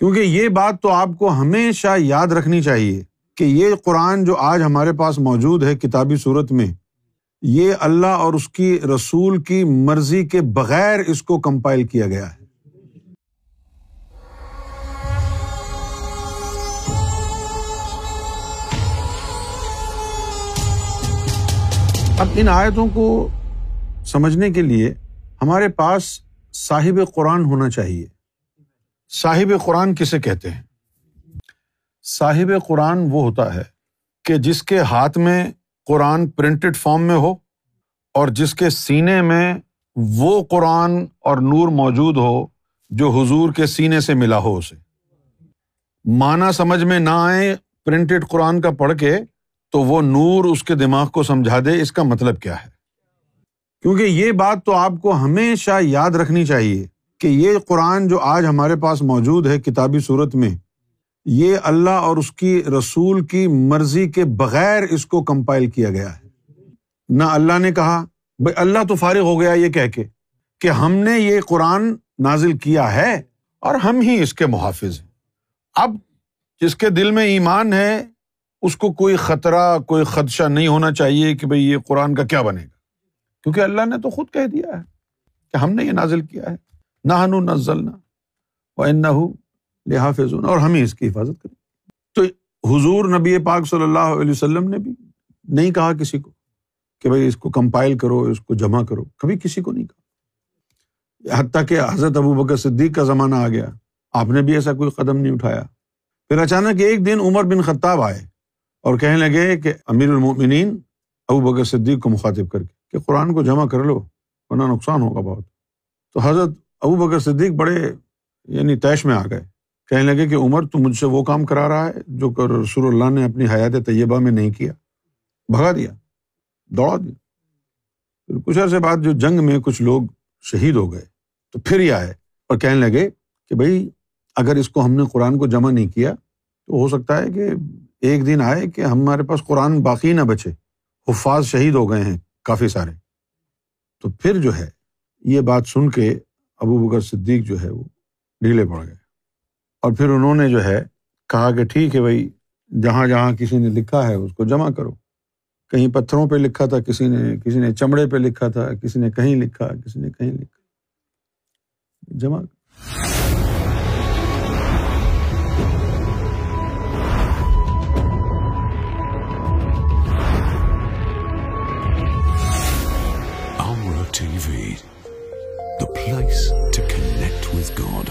کیونکہ یہ بات تو آپ کو ہمیشہ یاد رکھنی چاہیے کہ یہ قرآن جو آج ہمارے پاس موجود ہے کتابی صورت میں، یہ اللہ اور اس کی رسول کی مرضی کے بغیر اس کو کمپائل کیا گیا ہے۔ اب ان آیتوں کو سمجھنے کے لیے ہمارے پاس صاحب قرآن ہونا چاہیے۔ صاحب قرآن کسے کہتے ہیں؟ صاحب قرآن وہ ہوتا ہے کہ جس کے ہاتھ میں قرآن پرنٹڈ فارم میں ہو اور جس کے سینے میں وہ قرآن اور نور موجود ہو جو حضور کے سینے سے ملا ہو اسے۔ مانا سمجھ میں نہ آئے پرنٹڈ قرآن کا پڑھ کے تو وہ نور اس کے دماغ کو سمجھا دے۔ اس کا مطلب کیا ہے؟ کیونکہ یہ بات تو آپ کو ہمیشہ یاد رکھنی چاہیے۔ کہ یہ قرآن جو آج ہمارے پاس موجود ہے کتابی صورت میں، یہ اللہ اور اس کی رسول کی مرضی کے بغیر اس کو کمپائل کیا گیا ہے۔ نہ اللہ نے کہا، بھائی اللہ تو فارغ ہو گیا، یہ کہہ کے کہ ہم نے یہ قرآن نازل کیا ہے اور ہم ہی اس کے محافظ ہیں۔ اب جس کے دل میں ایمان ہے، اس کو کوئی خطرہ، کوئی خدشہ نہیں ہونا چاہیے کہ بھائی یہ قرآن کا کیا بنے گا۔ کیونکہ اللہ نے تو خود کہہ دیا ہے کہ ہم نے یہ نازل کیا ہے۔ نہ ہنو نزل نہ ابو بکر صدیق بڑے یعنی تیش میں آ گئے۔ کہنے لگے کہ عمر، تو مجھ سے وہ کام کرا رہا ہے جو کہ رسول اللہ نے اپنی حیات طیبہ میں نہیں کیا۔ بھگا دیا، دوڑا دیا۔ پھر کچھ عرصے بعد جو جنگ میں کچھ لوگ شہید ہو گئے، تو پھر یہ آئے اور کہنے لگے کہ بھائی، اگر اس کو ہم نے قرآن کو جمع نہیں کیا، تو ہو سکتا ہے کہ ایک دن آئے کہ ہمارے پاس قرآن باقی نہ بچے۔ حفاظ شہید ہو گئے ہیں کافی سارے۔ تو پھر جو ہے، یہ بات سن کے ابو بکر صدیق جو ہے وہ ڈھیلے پڑ گئے۔ اور پھر انہوں نے جو ہے کہا کہ ٹھیک ہے بھائی، جہاں جہاں کسی نے لکھا ہے اس کو جمع کرو۔ کہیں پتھروں پہ لکھا تھا، کسی نے کسی نے چمڑے پہ لکھا تھا، کسی نے کہیں لکھا، کسی نے کہیں لکھا۔ جمع۔ لکٹ روز گاڈ